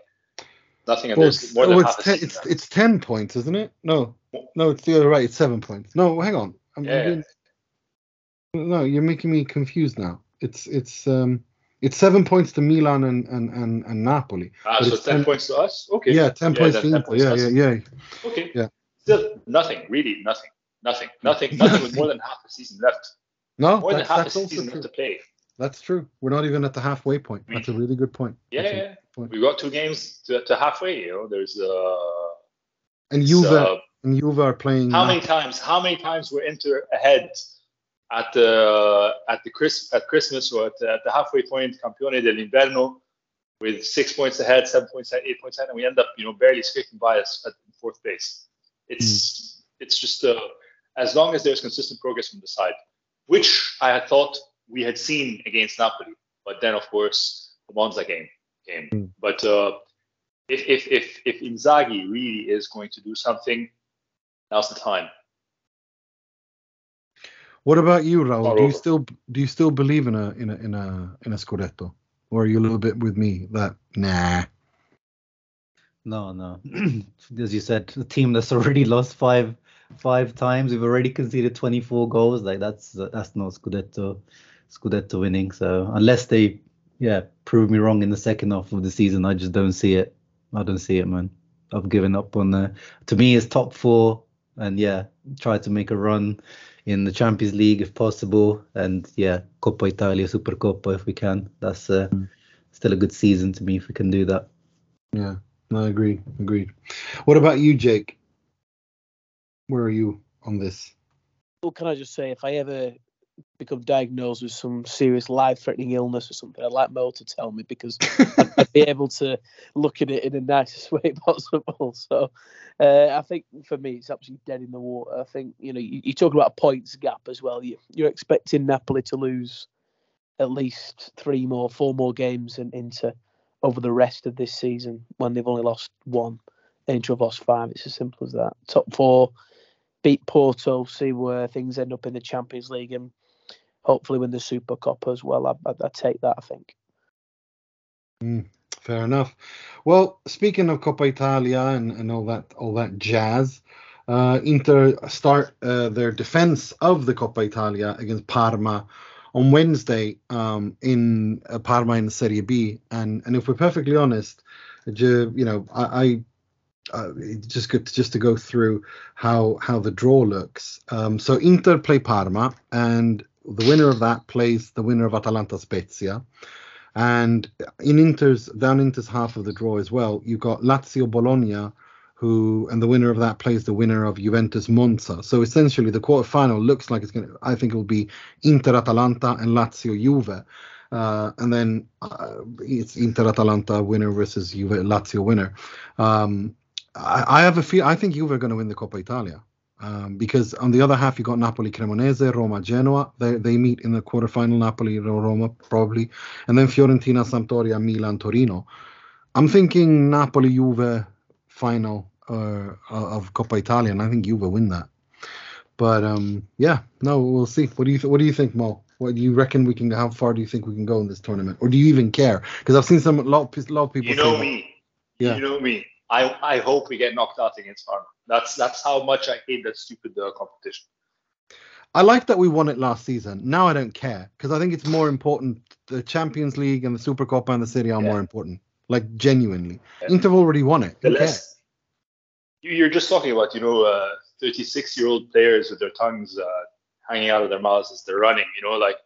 Nothing. And well, there's more than oh, it's, ten, it's, it's ten points, isn't it? No, no, it's the other way. It's seven points. No, hang on. I'm, yeah. I'm doing, no, you're making me confused now. It's it's um it's seven points to Milan and and and, and Napoli. Ah, so 10, 10, points to us. Okay. Yeah, ten yeah, points to Inter. Yeah, yeah, yeah. Okay. Yeah. Still nothing, really nothing, nothing, nothing, nothing with more than half the season left. No, more than half the season left to play. That's true. We're not even at the halfway point. That's a really good point. Yeah, yeah. Point. We got two games to, to halfway. You know, there's uh. And Juve uh, and Juve are playing. How many times? How many times we're Inter ahead at the at the Chris, at Christmas or at, at the halfway point, Campione dell'Inverno, with six points ahead, seven points ahead, eight points ahead, and we end up, you know, barely scraping by us at fourth base. It's mm. it's just uh, as long as there's consistent progress from the side, which I had thought we had seen against Napoli, but then of course the Monza game came. Mm. But uh, if if if if Inzaghi really is going to do something, now's the time. What about you, Rahul? Do you uh, still do you still believe in a in a in a in a Scudetto? or are you a little bit with me that nah? No, no. As you said, the team that's already lost five five times, we've already conceded 24 goals. Like that's that's not Scudetto Scudetto winning. So unless they yeah prove me wrong in the second half of the season, I just don't see it. I don't see it, man. I've given up on the. To me, it's top four, and yeah, try to make a run in the Champions League if possible, and yeah, Coppa Italia, Supercoppa if we can. That's uh, mm. still a good season to me if we can do that. Yeah, I agree. Agreed. What about you, Jake? Where are you on this? Well, can I just say, if I ever become diagnosed with some serious life-threatening illness or something, I'd like Mo to tell me because I'd, I'd, be able to look at it in the nicest way possible. So uh, I think for me, it's absolutely dead in the water. I think you know you, you talk about a points gap as well. You, you're expecting Napoli to lose at least three more, four more games and into over the rest of this season when they've only lost one. Inter have lost five. It's as simple as that. Top four, beat Porto, see where things end up in the Champions League, and hopefully win the Super Cup as well. I, I, I take that, I think. Mm, fair enough. Well, speaking of Coppa Italia and, and all that all that jazz, uh, Inter start uh, their defense of the Coppa Italia against Parma on Wednesday um, in uh, Parma in Serie B. And and if we're perfectly honest, you, you know, I, I uh, just good to, just to go through how how the draw looks. Um, so Inter play Parma, and the winner of that plays the winner of Atalanta Spezia. And in Inter's down Inter's half of the draw as well, you've got Lazio Bologna, who and the winner of that plays the winner of Juventus Monza. So essentially, the quarterfinal looks like it's going to. I think it will be Inter Atalanta and Lazio Juve. Uh, and then uh, it's Inter Atalanta winner versus Juve Lazio winner. Um, I, I, have a feel. I think Juve are going to win the Coppa Italia. Um, because on the other half you got Napoli Cremonese, Roma Genoa. They they meet in the quarterfinal. Napoli Roma probably, and then Fiorentina Sampdoria Milan Torino. I'm thinking Napoli Juve final uh, of Coppa Italia, and I think Juve win that. But um, yeah, no, we'll see. What do you th- what do you think, Mo? What do you reckon we can? How far do you think we can go in this tournament, or do you even care? Because I've seen some a lot, a lot of people. You know me. That, yeah. You know me. I I hope we get knocked out against Parma. That's that's how much I hate that stupid uh, competition. I like that we won it last season. Now I don't care because I think it's more important. The Champions League and the Super Cup and the Serie A yeah. more important. Like genuinely, yeah. Inter already won it. The less, you're just talking about you know uh, 36 year old players with their tongues uh, hanging out of their mouths as they're running. You know, like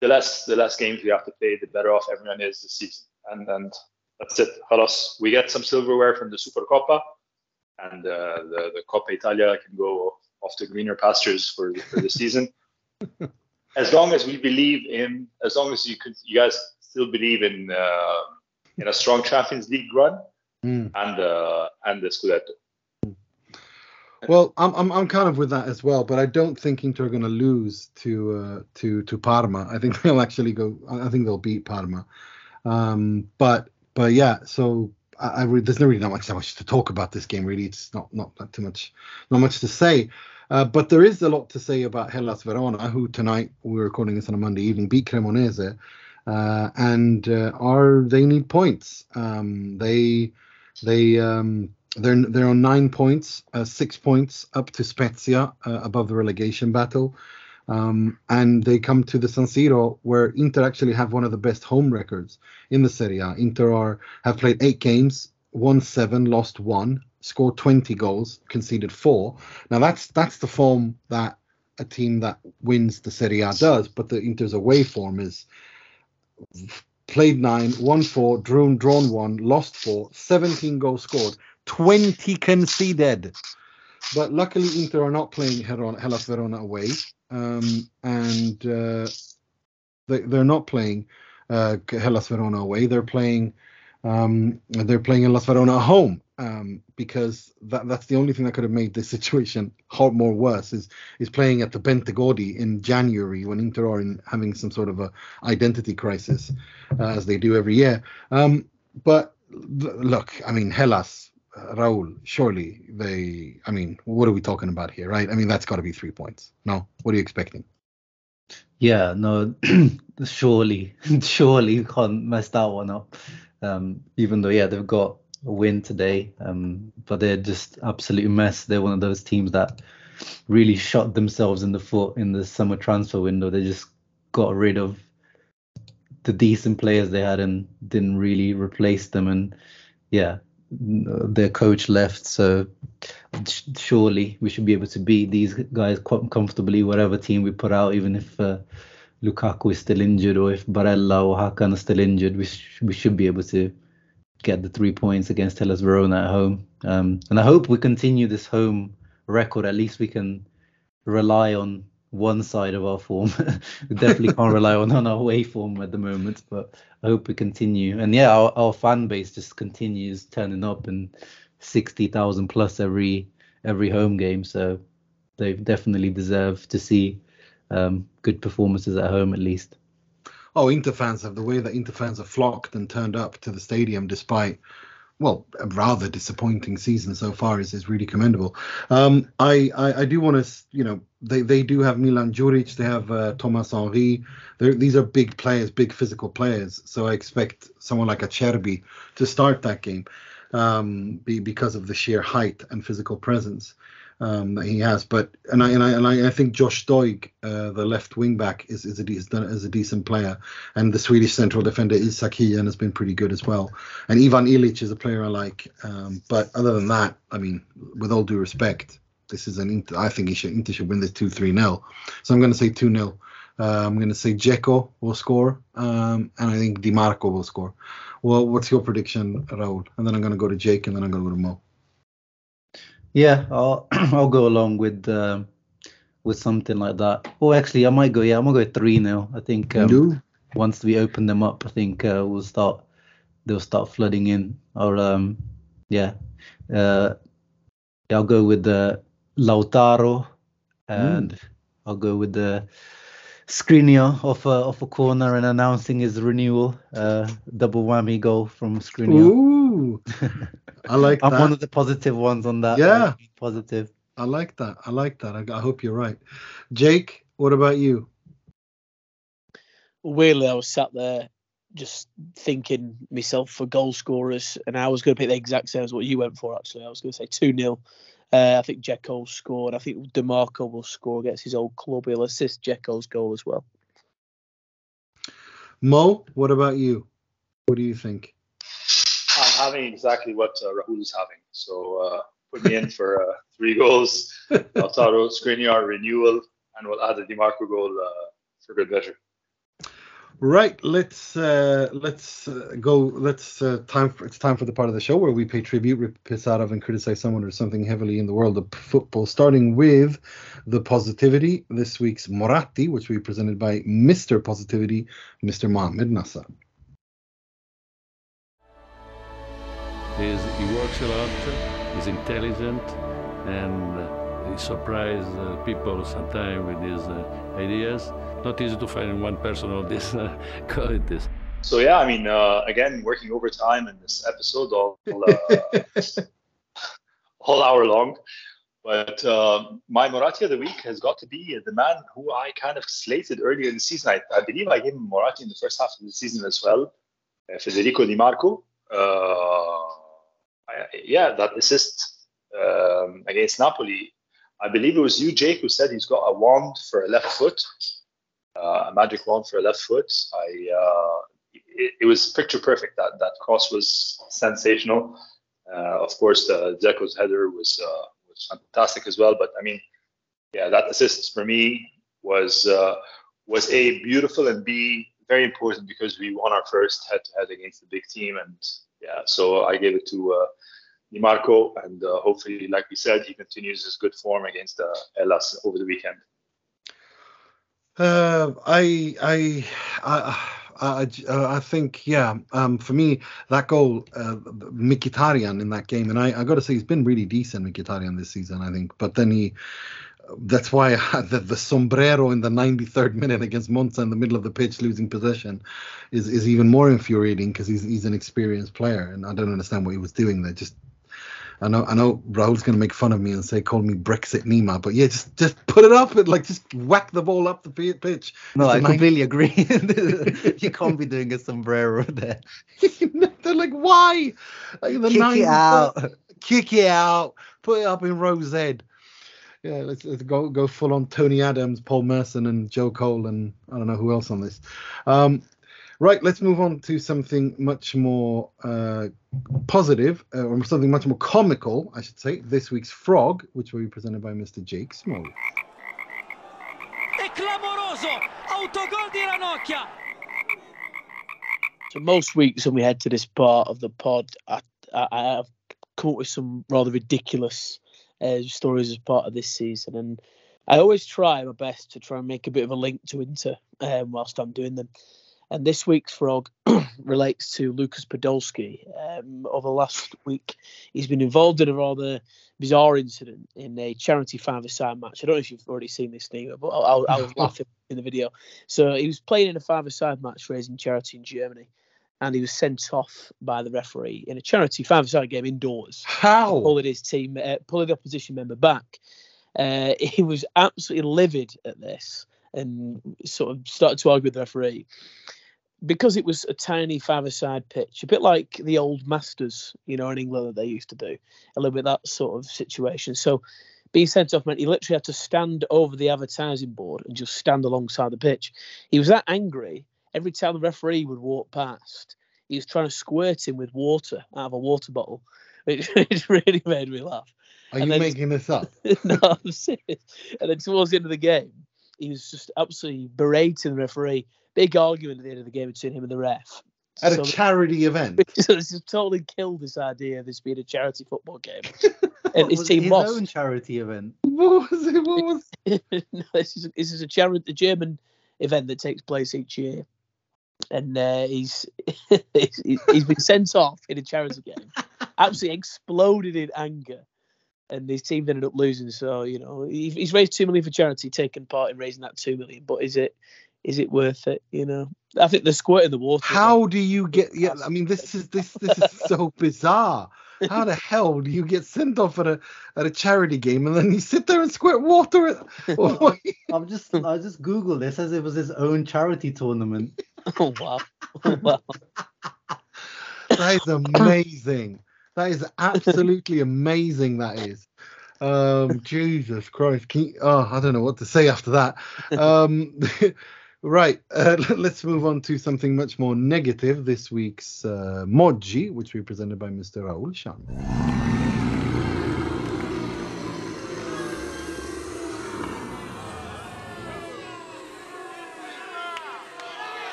the less the less games we have to play, the better off everyone is this season. And and that's it. Halas. We get some silverware from the Supercoppa, and uh, the the Coppa Italia can go off to greener pastures for for the season. as long as we believe in, as long as you could, you guys still believe in uh, in a strong Champions League run mm. and uh, and the Scudetto. Well, I'm, I'm I'm kind of with that as well, but I don't think Inter are going to lose to uh, to to Parma. I think they'll actually go. I think they'll beat Parma. Um, but but yeah, so I, I re- there's not really not much, not much to talk about this game. Really, it's not not, not too much, not much to say. Uh, but there is a lot to say about Hellas Verona, who tonight we're recording this on a Monday evening beat Cremonese, uh, and uh, are they need points? Um, they they um, they're they're on nine points, uh, six points up to Spezia uh, above the relegation battle. Um, and they come to the San Siro, where Inter actually have one of the best home records in the Serie A. Inter are, have played eight games, won seven, lost one, scored 20 goals, conceded four. Now that's that's the form that a team that wins the Serie A does, but the Inter's away form is played nine, won four, drawn drawn one, lost four, 17 goals scored, 20 conceded. But luckily, Inter are not playing Hellas Verona away um, and uh, they, they're not playing uh, Hellas Verona away. They're playing um, they're playing Hellas Verona at home um, because that, that's the only thing that could have made this situation more worse is is playing at the Bentegodi in January when Inter are in, having some sort of a identity crisis uh, as they do every year. Um, but look, I mean Hellas Rahul, surely they. I mean, what are we talking about here, right? I mean, that's got to be three points. No, what are you expecting? Yeah, no, surely, surely you can't mess that one up. Um, even though, yeah, they've got a win today, um, but they're just absolute mess. They're one of those teams that really shot themselves in the foot in the summer transfer window. They just got rid of the decent players they had and didn't really replace them. And yeah, their coach left, so surely we should be able to beat these guys quite comfortably, whatever team we put out, even if uh, Lukaku is still injured or if Barella or Hakan are still injured, we, sh- we should be able to get the three points against Hellas Verona at home. Um, and I hope we continue this home record. At least we can rely on one side of our form. we definitely can't rely on, on our away form at the moment, but I hope we continue. And yeah, our, our fan base just continues turning up and 60,000 plus every every home game. So they definitely deserve to see um, good performances at home at least. Oh, Inter fans have the way that Inter fans have flocked and turned up to the stadium despite well, a rather disappointing season so far is, is really commendable. Um, I, I, I do want to, you know, they, they do have Milan Djuric, they have uh, Thomas Henry. They're, these are big players, big physical players. So I expect someone like a Acerbi to start that game um, be, because of the sheer height and physical presence um, that he has. But and I and I and I, I think Josh Doig, uh, the left wing back, is is a, is, is a decent player, and the Swedish central defender Isak Hien has been pretty good as well. And Ivan Ilic is a player I like. Um, but other than that, I mean, with all due respect, this is an Inter, I think he should Inter should win this two three nil. So I'm going to say two 0 uh, I'm going to say Dzeko will score, um, and I think Dimarco will score. Well, what's your prediction, Rahul? And then I'm going to go to Jake, and then I'm going to go to Mo. Yeah, I'll I'll go along with uh, with something like that. Oh, actually, I might go. Yeah, I'm gonna go three now. I think um, once we open them up, I think uh, we'll start. They'll start flooding in. Or um, yeah, uh, I'll go with the Lautaro, and mm. I'll go with the Skriniar off a off a corner and announcing his renewal. Uh, double whammy goal from Skriniar. Ooh. I like I'm that. one of the positive ones on that. Yeah. Positive. I like that. I like that. I, I hope you're right. Jake, what about you? Weirdly, I was sat there just thinking myself for goal scorers, and I was going to pick the exact same as what you went for. Actually, I was going to say two 0 uh, I think Dzeko scored. I think Dimarco will score against his old club. He'll assist Dzeko's goal as well. Mo, what about you? What do you think? Having exactly what uh, Rahul is having. So uh, put me in for uh, three goals, Lautaro, Skriniar, renewal, and we'll add a Dimarco goal uh, for good measure. Right, let's uh, let's uh, go. Let's uh, time. For, it's time for the part of the show where we pay tribute, rip piss out of, and criticize someone or something heavily in the world of football. Starting with the positivity. This week's Moratti, which we presented by Mr. Positivity, Mr. Mohamed Nasser. He works a lot, he's intelligent, and he surprises uh, people sometimes with his uh, ideas. Not easy to find one person of these uh, qualities. So yeah, I mean, uh, again, working overtime in this episode, all uh, all hour long. But uh, my Moratti of the week has got to be the man who I kind of slated earlier in the season. I, I believe I gave him Moratti in the first half of the season as well. Federico Di Marco. Yeah, that assist um, against Napoli. I believe it was you, Jake, who said he's got a wand for a left foot, uh, a magic wand for a left foot. I uh, it, it, was picture perfect. That that cross was sensational. Uh, of course, the Dzeko's header was uh, was fantastic as well. But I mean, yeah, that assist for me was uh, was a beautiful and b very important because we won our first head to head against the big team and yeah, so I gave it to uh, Marco, and uh, hopefully, like we said, he continues his good form against uh, Hellas over the weekend. Uh, I, I, I, I, I think, yeah. Um, for me, that goal, uh, Mkhitaryan in that game, and I, I got to say, he's been really decent, Mkhitaryan this season. I think, but then he that's why the, the sombrero in the 93rd minute against Monza in the middle of the pitch losing possession is, is even more infuriating because he's, he's an experienced player and I don't understand what he was doing there. Just I know I know Rahul's gonna make fun of me and say call me Brexit Nima, but yeah, just just put it up and like just whack the ball up the pitch. No, I completely agree. you can't be doing a sombrero there. They're like, why? Like the Kick it out. kick it out, put it up in row Z. Yeah, let's, let's go go full on Tony Adams, Paul Merson, and Joe Cole, and I don't know who else on this. Um, right, let's move on to something much more uh, positive, uh, or something much more comical, I should say. This week's Frog, which will be presented by Mr. Jake Small. È clamoroso! Autogol di Ranocchia! So most weeks when we head to this part of the pod, I, I, I have come up with some rather ridiculous uh, stories as part of this season, and I always try my best to try and make a bit of a link to Inter um, whilst I'm doing them. And this week's frog relates to Lucas Podolski. Um, over the last week, he's been involved in a rather bizarre incident in a charity five-a-side match. I don't know if you've already seen this, Nima, but I, I, I was laughing in the video. So he was playing in a five-a-side match raising charity in Germany, and he was sent off by the referee in a charity five-a-side game indoors How? pulling his team, uh, pulling the opposition member back. Uh, he was absolutely livid at this and sort of started to argue with the referee because it was a tiny five-a-side pitch, a bit like the old Masters, you know, in England that they used to do, a little bit that sort of situation. So being sent off meant he literally had to stand over the advertising board and just stand alongside the pitch. He was that angry every time the referee would walk past. He was trying to squirt him with water out of a water bottle, It, which really made me laugh. Are you and then- making this up? no, I'm serious. And then towards the end of the game, he was just absolutely berating the referee. Big argument at the end of the game between him and the ref. At so, a charity event. so this has totally killed this idea of this being a charity football game. And his team his lost. own charity event. What was it? What was no, this is this is a charity, a German event that takes place each year, and uh, he's, he's he's been sent off in a charity game, absolutely exploded in anger, and his team ended up losing. So you know he, he's raised two million for charity, taken part in raising that two million. But is it is it worth it? You know, I think the squirt in the water. How do you get? Yeah, I mean, this is this this is so bizarre. How the hell do you get sent off at a at a charity game and then you sit there and squirt water? At, I've just I just googled this as it was his own charity tournament. Oh wow, oh, wow. that is amazing. That is absolutely amazing. That is. Um, Jesus Christ. Can you, oh, I don't know what to say after that. Um, right. Uh, let's move on to something much more negative. This week's uh, Moji, which we presented by Mr. Rahul Shan.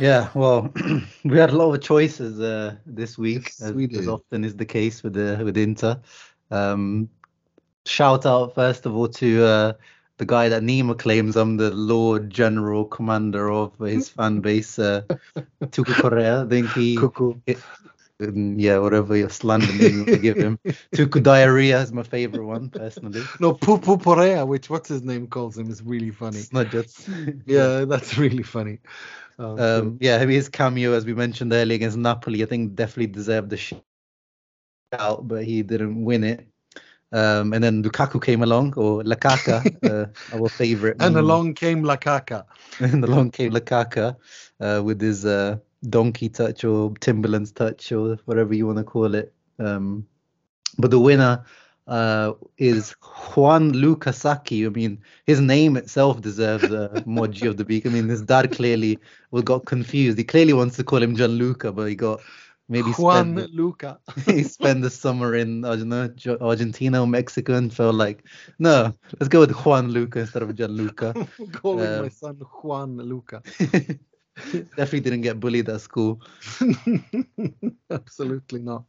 Yeah, well, we had a lot of choices uh, this week, Yes, as, we as often is the case with the with Inter. Um, shout out first of all to uh, the guy that Nima claims I'm the Lord General Commander of his fan base, uh, Tucu Correa. I think he, Cuckoo. um, yeah, whatever your slander name you want to give him. Tucu Diarrhea is my favorite one personally. No, Pupu Porea, which what's his name calls him, is really funny. It's Yeah, that's really funny. Oh, Um, yeah, I mean, his cameo, as we mentioned earlier against Napoli, I think definitely deserved the shout, but he didn't win it. Um, and then Lukaku came along, or Lakaka, uh, our favorite. and along came Lakaka. and along came Lakaka uh, with his uh, donkey touch or Timberland's touch or whatever you want to call it. Um, but the winner uh, is Juan Luca Sacchi. I mean, his name itself deserves a Moji of the week. I mean, his dad clearly got confused. He clearly wants to call him Gianluca, but he got maybe Juan spent the, Luca. he spent the summer in I don't know Argentina or Mexico and felt like no, let's go with Juan Luca instead of Gianluca. Calling my Um, son Juan Luca. Definitely didn't get bullied at school. Absolutely not.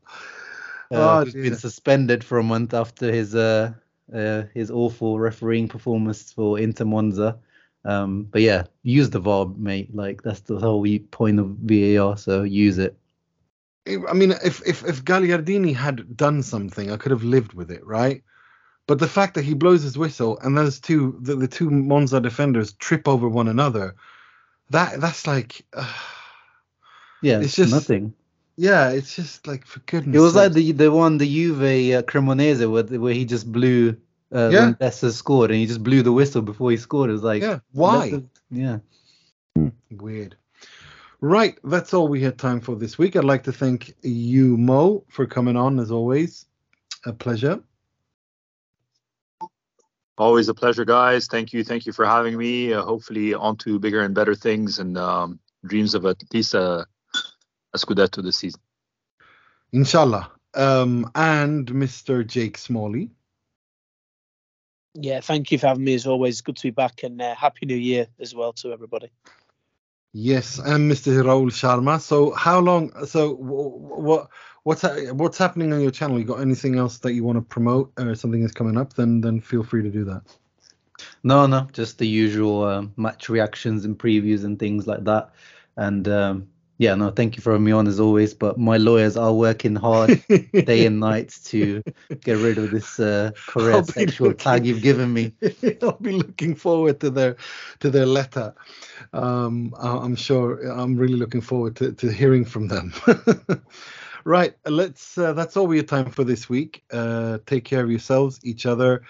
Uh, Oh, who's dear. been suspended for a month after his uh, uh his awful refereeing performance for Inter Monza. Um, but yeah, use the VAR, mate. Like that's the whole point of VAR. So use it. I mean, if if if Gagliardini had done something, I could have lived with it, right? But the fact that he blows his whistle and those two, the, the two Monza defenders trip over one another, that that's like, uh, Yeah, It's just- nothing. Yeah, it's just like for goodness. It was like the the one the Juve uh, Cremonese where where he just blew uh, Yeah. when Dessers scored and he just blew the whistle before he scored. It was like yeah. Why? yeah. Weird. Right, that's all we had time for this week. I'd like to thank you, Mo, for coming on as always. A pleasure. Always a pleasure, guys. Thank you. Thank you for having me. Uh, hopefully, on to bigger and better things and um, dreams of at least a, a Scudetto this season. Inshallah. Um, and Mr. Jake Smalley. Yeah, thank you for having me as always. Good to be back and uh, happy new year as well to everybody. Yes, and Mr. Rahul Sharma. So, how long? So, wh- what what's ha- what's happening on your channel? You got anything else that you want to promote or something is coming up? Then then feel free to do that. No, no, just the usual um, match reactions and previews and things like that. And um, yeah, no, thank you for having me on as always. But my lawyers are working hard day and night to get rid of this uh, career sexual tag you've given me. I'll be looking forward to their to their letter. Um, I'm sure I'm really looking forward to, to hearing from them. right, let's. Uh, that's all we have time for this week. Uh, take care of yourselves, each other.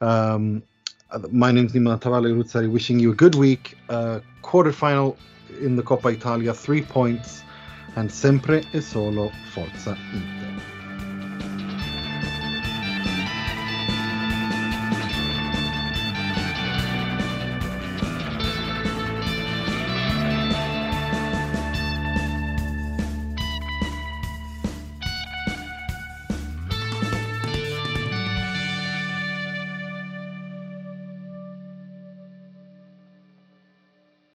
Um, uh, my name's Nima Tavallaey Roodsari. Wishing you a good week. Uh, quarterfinal in the Coppa Italia, three points, and sempre e solo forza Inter.